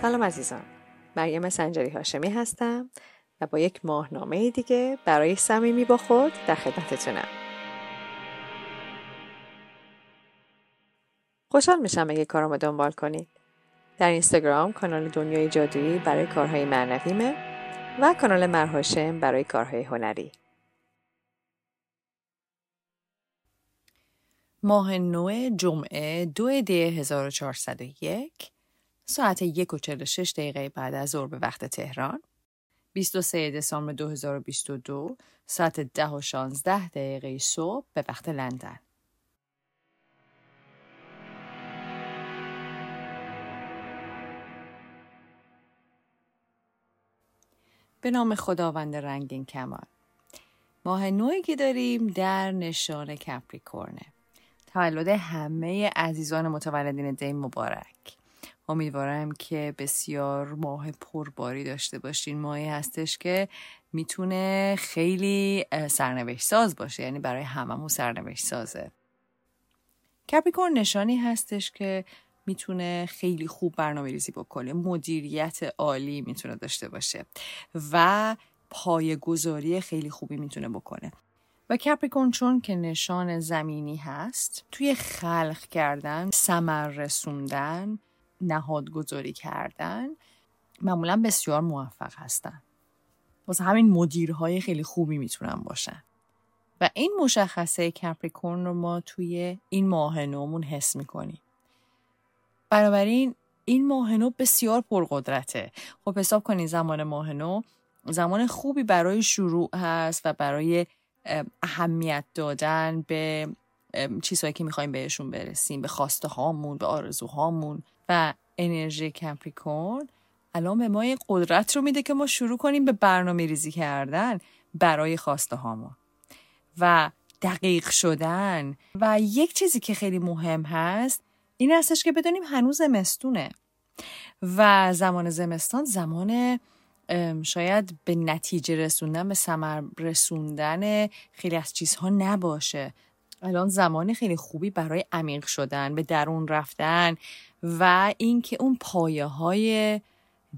سلام عزیزان. مریم سنجری هاشمی هستم و با یک ماهنامه دیگه برای صمیمی با خود در خدمتتونم. خوشحال میشم اگه کارامو دنبال کنید. در اینستاگرام کانال دنیای جادویی برای کارهای معنویمه و کانال مرهاشم برای کارهای هنری. ماه نو جمعه دو دی 1401 ساعت یک و دقیقه بعد از ظهر به وقت تهران. 23 دسامبر 2022 ساعت ده و 16 دقیقه صبح به وقت لندن. به نام خداوند رنگین کمال ماه نوعی که داریم در نشان کپریکورنه. تولد همه عزیزان متولدین دی مبارک. امیدوارم که بسیار ماه پرباری داشته باشین. ماهی هستش که می‌تونه خیلی سرنوشت ساز باشه یعنی برای هممون سرنوشت سازه کپریکورن نشانی هستش که می‌تونه خیلی خوب برنامه ریزی بکنه. مدیریت عالی می‌تونه داشته باشه و پای گذاری خیلی خوبی می‌تونه بکنه. و کپریکورن چون که نشان زمینی هست توی خلق کردن سمر رسوندن نهادگذاری کردن معمولا بسیار موفق هستن. واسه همین مدیرهای خیلی خوبی می‌تونن باشن. و این مشخصه کپریکورن رو ما توی این ماه نومون حس می‌کنیم. بنابراین این ماه نو بسیار پرقدرته. خب حساب کنید زمان ماه نو زمان خوبی برای شروع هست و برای اهمیت دادن به چیزهایی که می‌خوایم بهشون برسیم به خواسته هامون به آرزوهامون. و انرژی کپریکورن الان به ما این قدرت رو میده که ما شروع کنیم به برنامه ریزی کردن برای خواسته هامون. و دقیق شدن. و یک چیزی که خیلی مهم هست این هستش که بدونیم هنوز زمستونه. و زمان زمستان زمان شاید به نتیجه رسوندن به ثمر رسوندن خیلی از چیزها نباشه. الان زمان خیلی خوبی برای عمیق شدن به درون رفتن و اینکه اون پایه های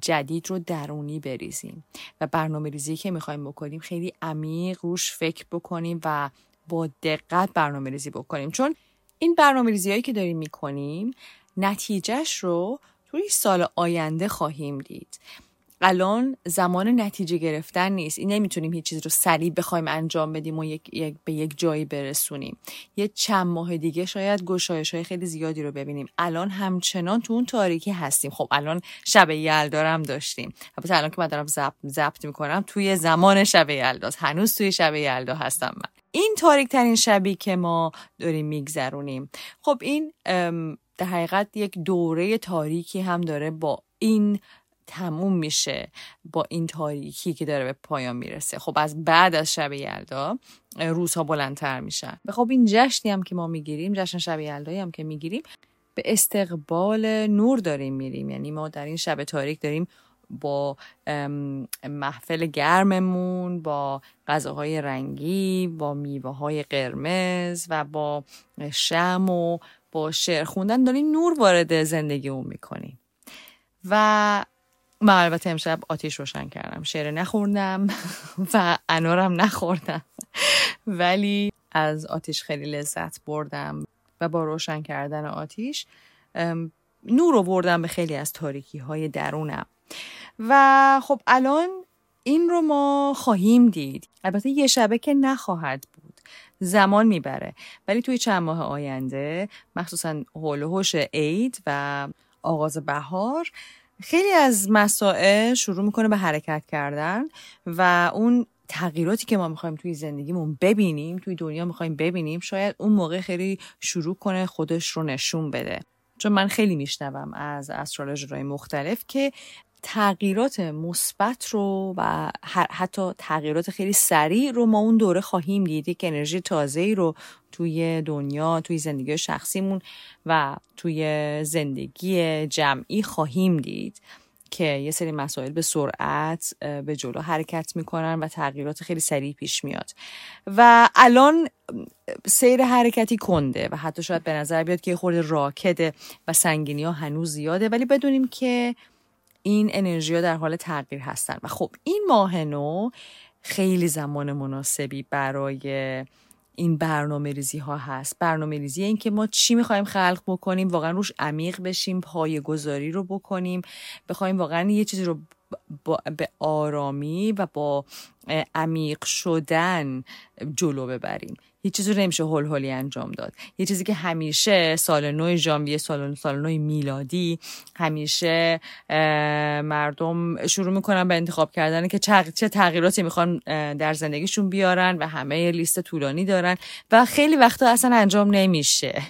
جدید رو درونی بریزیم. و برنامه ریزی که می‌خوایم بکنیم خیلی عمیق روش فکر بکنیم و با دقت برنامه ریزی بکنیم. چون این برنامه ریزی هایی که داریم می‌کنیم نتیجهش رو توی سال آینده خواهیم دید. الان زمان نتیجه گرفتن نیست. این نمی‌تونیم هیچ چیز رو سریع بخوایم انجام بدیم و یک, یک به یک جایی برسونیم. یه چند ماه دیگه شاید گشایش های خیلی زیادی رو ببینیم. الان همچنان تو اون تاریکی هستیم. خب الان شب یلدارم داشتیم. البته الان که من دارم ضبط می‌کنم توی زمان شب یلداست هنوز توی شب یلدا هستم من. این تاریک ترین شبی که ما داریم میگذرونیم. خب این در حقیقت یک دوره تاریکی هم داره با این تموم میشه با این تاریکی که داره به پایان می‌رسه. خب از بعد از شب یلدا روزها بلندتر میشن. و خب این جشنی هم که ما می‌گیریم جشن شب یلدایی هم که می‌گیریم به استقبال نور داریم میریم. یعنی ما در این شب تاریک داریم با محفل گرممون با غذاهای رنگی با میوه های قرمز و با شم و با شعر خوندن. داریم نور وارد زندگیمون می‌کنیم. و من البته امشب آتیش روشن کردم. شعر نخوردم و انارم نخوردم. ولی از آتیش خیلی لذت بردم و با روشن کردن آتیش نور بردم به خیلی از تاریکی های درونم. و خب الان این رو ما خواهیم دید. البته یه شبه که نخواهد بود. زمان می‌بره. ولی توی چند ماه آینده مخصوصا هول عید و آغاز بهار خیلی از مسائل شروع می‌کنه به حرکت کردن و اون تغییراتی که ما می‌خوایم توی زندگیمون ببینیم توی دنیا می‌خوایم ببینیم شاید اون موقع خیلی شروع کنه خودش رو نشون بده. چون من خیلی میشنوم از استرولوژرهای مختلف که تغییرات مثبت رو و حتی تغییرات خیلی سریع رو ما اون دوره خواهیم دید. یک انرژی تازه رو توی دنیا توی زندگی شخصیمون و توی زندگی جمعی خواهیم دید که یه سری مسائل به سرعت به جلو حرکت می‌کنن و تغییرات خیلی سریع پیش میاد. و الان سیر حرکتی کنده و حتی شاید به نظر بیاد که خورده راکده و سنگینی ها هنوز زیاده. ولی بدونیم که این انرژی در حال تغییر هستن. و خب این ماه نو خیلی زمان مناسبی برای این برنامه ریزی ها هست. برنامه ریزی این که ما چی می‌خوایم خلق بکنیم واقعا روش عمیق بشیم پای گذاری رو بکنیم بخوایم واقعا یه چیزی رو به آرامی و با عمیق شدن جلو ببریم. هیچ چیزی رو نمیشه هول هولی انجام داد. یه چیزی که همیشه سال نو ژانویه سال سال نو میلادی همیشه مردم شروع می‌کنن به انتخاب کردن که چه تغییراتی می‌خوان در زندگیشون بیارن و همه لیست طولانی دارن و خیلی وقتا اصلا انجام نمیشه.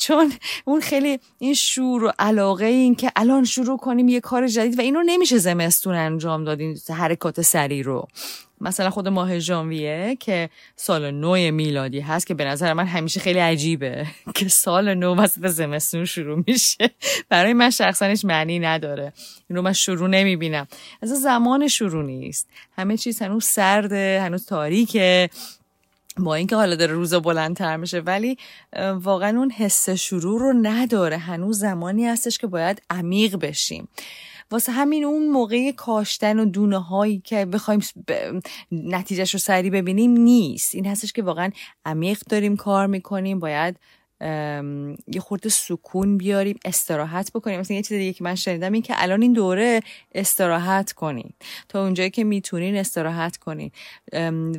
چون اون خیلی این شور و علاقه این که الان شروع کنیم یه کار جدید و اینو نمیشه زمستون انجام دادین حرکات سری رو. مثلا خود ماه ژانویه که سال نو میلادی هست که به نظر من همیشه خیلی عجیبه که سال نو وسط زمستون شروع میشه. برای من شخصا هیچ معنی نداره. این رو من شروع نمی‌بینم. از زمان شروع نیست. همه چیز هنوز سرده هنوز تاریکه. با اینکه حالا داره روزا بلندتر میشه ولی واقعا اون حس شروع رو نداره. هنوز زمانی هستش که باید عمیق بشیم. واسه همین اون موقع کاشتن و دونه هایی که بخوایم نتیجهش رو سریع ببینیم نیست. این هستش که واقعا عمیق داریم کار می‌کنیم باید یه خورده سکون بیاریم استراحت بکنیم. مثلا یه چیز دیگه که من شنیدم این که الان این دوره استراحت کنین. تا اونجایی که می‌تونین استراحت کنین.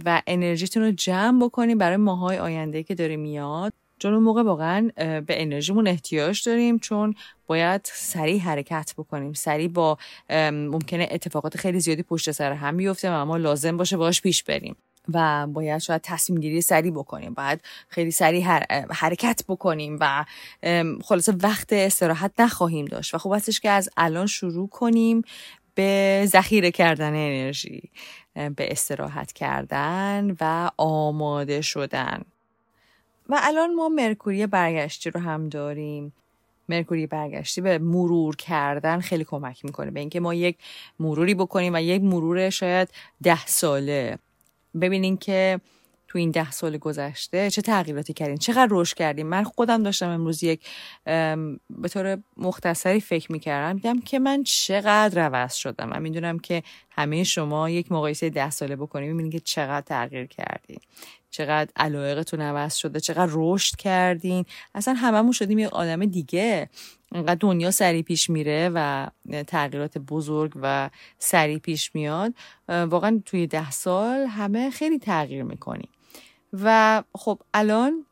و انرژیتون رو جمع بکنین برای ماهای آینده که داره میاد. چون اون موقع واقعا به انرژیمون احتیاج داریم. چون باید سریع حرکت بکنیم. سریع با ممکنه اتفاقات خیلی زیادی پشت سر هم بیفته و ما لازم باشه باش پیش بریم. و باید شاید تصمیم گیری سریع بکنیم. باید خیلی سریع حرکت بکنیم و خلاصه وقت استراحت نخواهیم داشت. و خوب هستش که از الان شروع کنیم به ذخیره کردن انرژی به استراحت کردن و آماده شدن. و الان ما مرکوری برگشتی رو هم داریم. مرکوری برگشتی به مرور کردن خیلی کمک می‌کنه. به اینکه ما یک مروری بکنیم و یک مرور شاید ده ساله. ببینین که تو این ده سال گذشته چه تغییراتی کردین؟ چقدر رشد کردیم من خودم داشتم امروز یک به طور مختصری فکر می‌کردم. دیدم که من چقدر عوض شدم من می‌دونم که همه شما یک مقایسه ده ساله بکنیم می‌بینید که چقدر تغییر کردیم چقدر علایقتون عوض شده چقدر رشد کردین. اصلا هممون شدیم یک آدم دیگه. انقدر دنیا سریع پیش میره و تغییرات بزرگ و سریع پیش میاد واقعا توی ده سال همه خیلی تغییر می‌کنیم و خب الان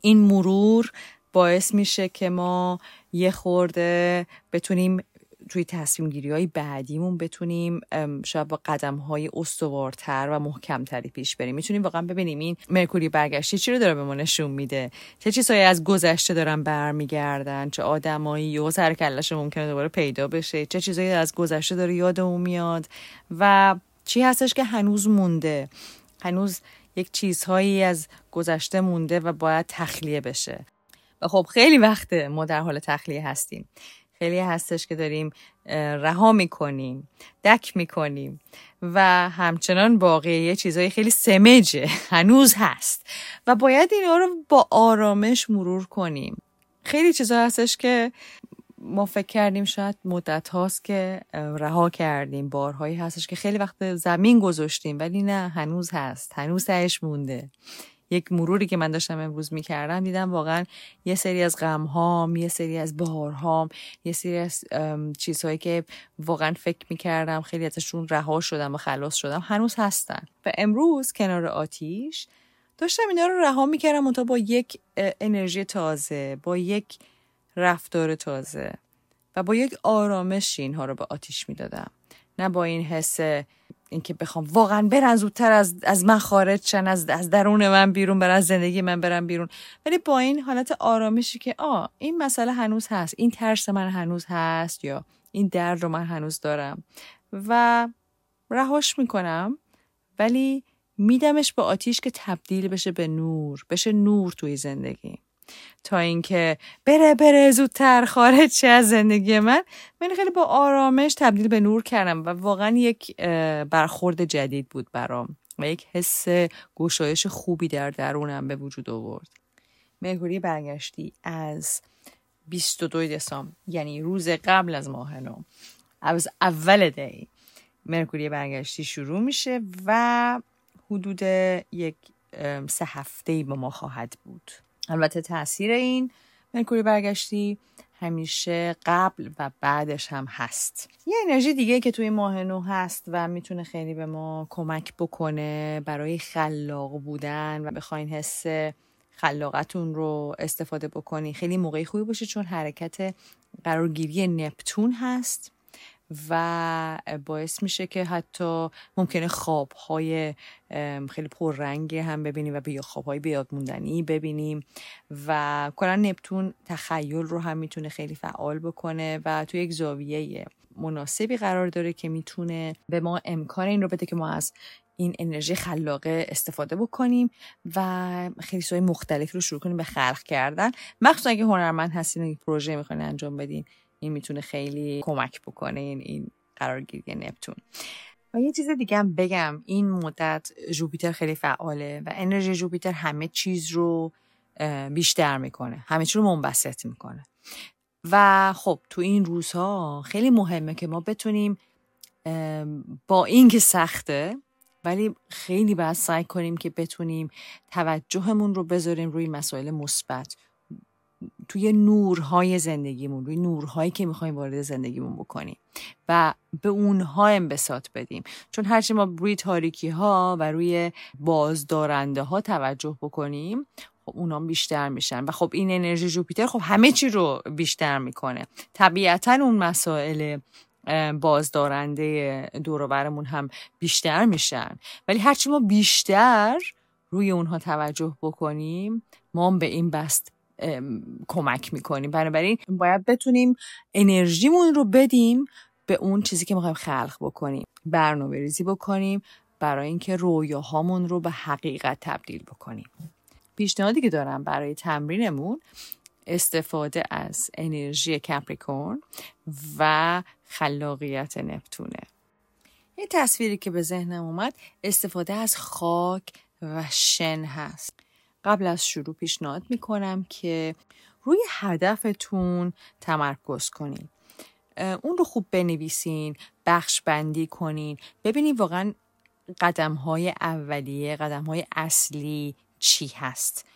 این مرور باعث میشه که ما یه خورده بتونیم توی تصمیم گیری های بعدیمون بتونیم شاید با قدم های استوارتر و محکمتری پیش بریم. می‌تونیم واقعا ببینیم این مرکوری برگشتی چی رو داره به ما نشون میده؟ چه چیزهایی از گذشته دارن برمیگردن؟ چه آدمایی و سر کلش ممکنه دوباره پیدا بشه؟ چه چیزهایی از گذشته داره یادمون میاد؟ و چی هستش که هنوز مونده؟ هنوز یک چیزهایی از گذشته مونده و باید تخلیه بشه. و خب خیلی وقته ما در حال تخلیه هستیم. خیلی هستش که داریم رها می‌کنیم دک می‌کنیم و همچنان باقی یه چیزهای خیلی سمجه هنوز هست و باید اینا رو با آرامش مرور کنیم. خیلی چیزا هستش که ما فکر کردیم شاید مدت هاست که رها کردیم. بارهایی هستش که خیلی وقت زمین گذاشتیم ولی نه هنوز هست. هنوز تهش مونده. یک مروری که من داشتم امروز می‌کردم دیدم واقعا یه سری از غم هام یه سری از بهار یه سری از چیزهایی که واقعا فکر می‌کردم خیلی ازشون رها شدم و خلاص شدم هنوز هستن. و امروز کنار آتیش داشتم اینا رو رها می‌کردم تا با یک انرژی تازه با یک رفتار تازه و با یک آرامش اینها رو به آتیش می‌دادم. نه با این حس اینکه بخوام واقعا برن زودتر از از من خارج شن از از درون من بیرون برن از زندگی من برن بیرون. ولی با این حالت آرامشی که آ این مسئله هنوز هست. این ترس من هنوز هست یا این درد رو من هنوز دارم. و رهاش می‌کنم ولی میدمش به آتیش که تبدیل بشه به نور بشه نور توی زندگی. تا اینکه بره بره زودتر خارج شه از زندگی من. من خیلی با آرامش تبدیل به نور کردم و واقعا یک برخورد جدید بود برام و یک حس گشایش خوبی در درونم به وجود آورد. مهگوری برگشتی از 22 دسامبر یعنی روز قبل از ماه نو. از اول دی مرکوری برگشتی شروع میشه و حدود یک سه هفته با ما خواهد بود. البته تاثیر این مرکوری برگشتی همیشه قبل و بعدش هم هست. یه انرژی دیگه که توی ماه نو هست و می‌تونه خیلی به ما کمک بکنه برای خلاق بودن و بخواین حس خلاقتون رو استفاده بکنی خیلی موقعی خوبی باشه چون حرکت قرارگیری نپتون هست. و باعث میشه که حتی ممکنه خوابهای خیلی پررنگی هم ببینیم و به خوابهای بیاد موندنی ببینیم و کلا نپتون تخیل رو هم می‌تونه خیلی فعال بکنه و توی یک زاویه مناسبی قرار داره که می‌تونه به ما امکان این رو بده که ما از این انرژی خلاقه استفاده بکنیم و خیلی سوی مختلفی رو شروع کنیم به خلق کردن. مخصوصا اگه هنرمند هستین و یک پروژه می‌خواین انجام بدین این می‌تونه خیلی کمک بکنه این این قرارگیری نپتون. و یه چیز دیگه هم بگم این مدت جوپیتر خیلی فعاله و انرژی جوپیتر همه چیز رو بیشتر می‌کنه. همه چیز رو منبسط می‌کنه. و خب تو این روزها خیلی مهمه که ما بتونیم با اینکه سخته ولی خیلی باید سعی کنیم که بتونیم توجهمون رو بذاریم روی مسائل مثبت. توی نورهای زندگیمون روی نورهایی که می‌خوایم وارد زندگیمون بکنیم و به اونها انبساط بدیم. چون هرچی ما روی تاریکی ها و روی بازدارنده ها توجه بکنیم خب بیشتر میشن. و خب این انرژی جوپیتر خب همه چی رو بیشتر می‌کنه. طبیعتا اون مسائل بازدارنده دوروبرمون هم بیشتر میشن. ولی هرچی ما بیشتر روی اونها توجه بکنیم ما به این بست کمک می‌کنیم بنابراین باید بتونیم انرژیمون رو بدیم به اون چیزی که می‌خوایم خلق بکنیم. برنامه ریزی بکنیم برای اینکه رویاهامون رو به حقیقت تبدیل بکنیم. پیشنهادی که دارم برای تمرینمون استفاده از انرژی کپریکورن و خلاقیت نپتونه. یه تصویری که به ذهنم اومد استفاده از خاک و شن هست. قبل از شروع پیشنهاد می‌کنم که روی هدفتون تمرکز کنین. اون رو خوب بنویسین بخش بندی کنین ببینید واقعا قدم های اولیه قدم های اصلی چی هست؟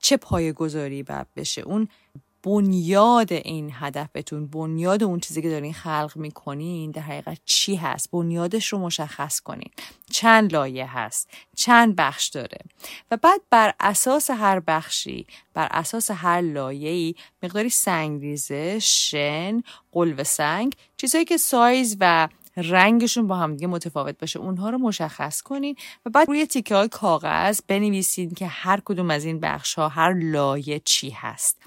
چه پایه گذاری باید بشه؟ اون بنیاد این هدفتون بنیاد اون چیزی که دارین خلق می‌کنین در حقیقت چی هست؟ بنیادش رو مشخص کنین. چند لایه هست؟ چند بخش داره؟ و بعد بر اساس هر بخشی بر اساس هر لایه‌ای مقداری سنگریزه شن قلب سنگ چیزهایی که سایز و رنگشون با همدیگه متفاوت باشه اونها رو مشخص کنین و بعد روی تیکه های کاغذ بنویسین که هر کدوم از این بخش ها هر لایه چی هست.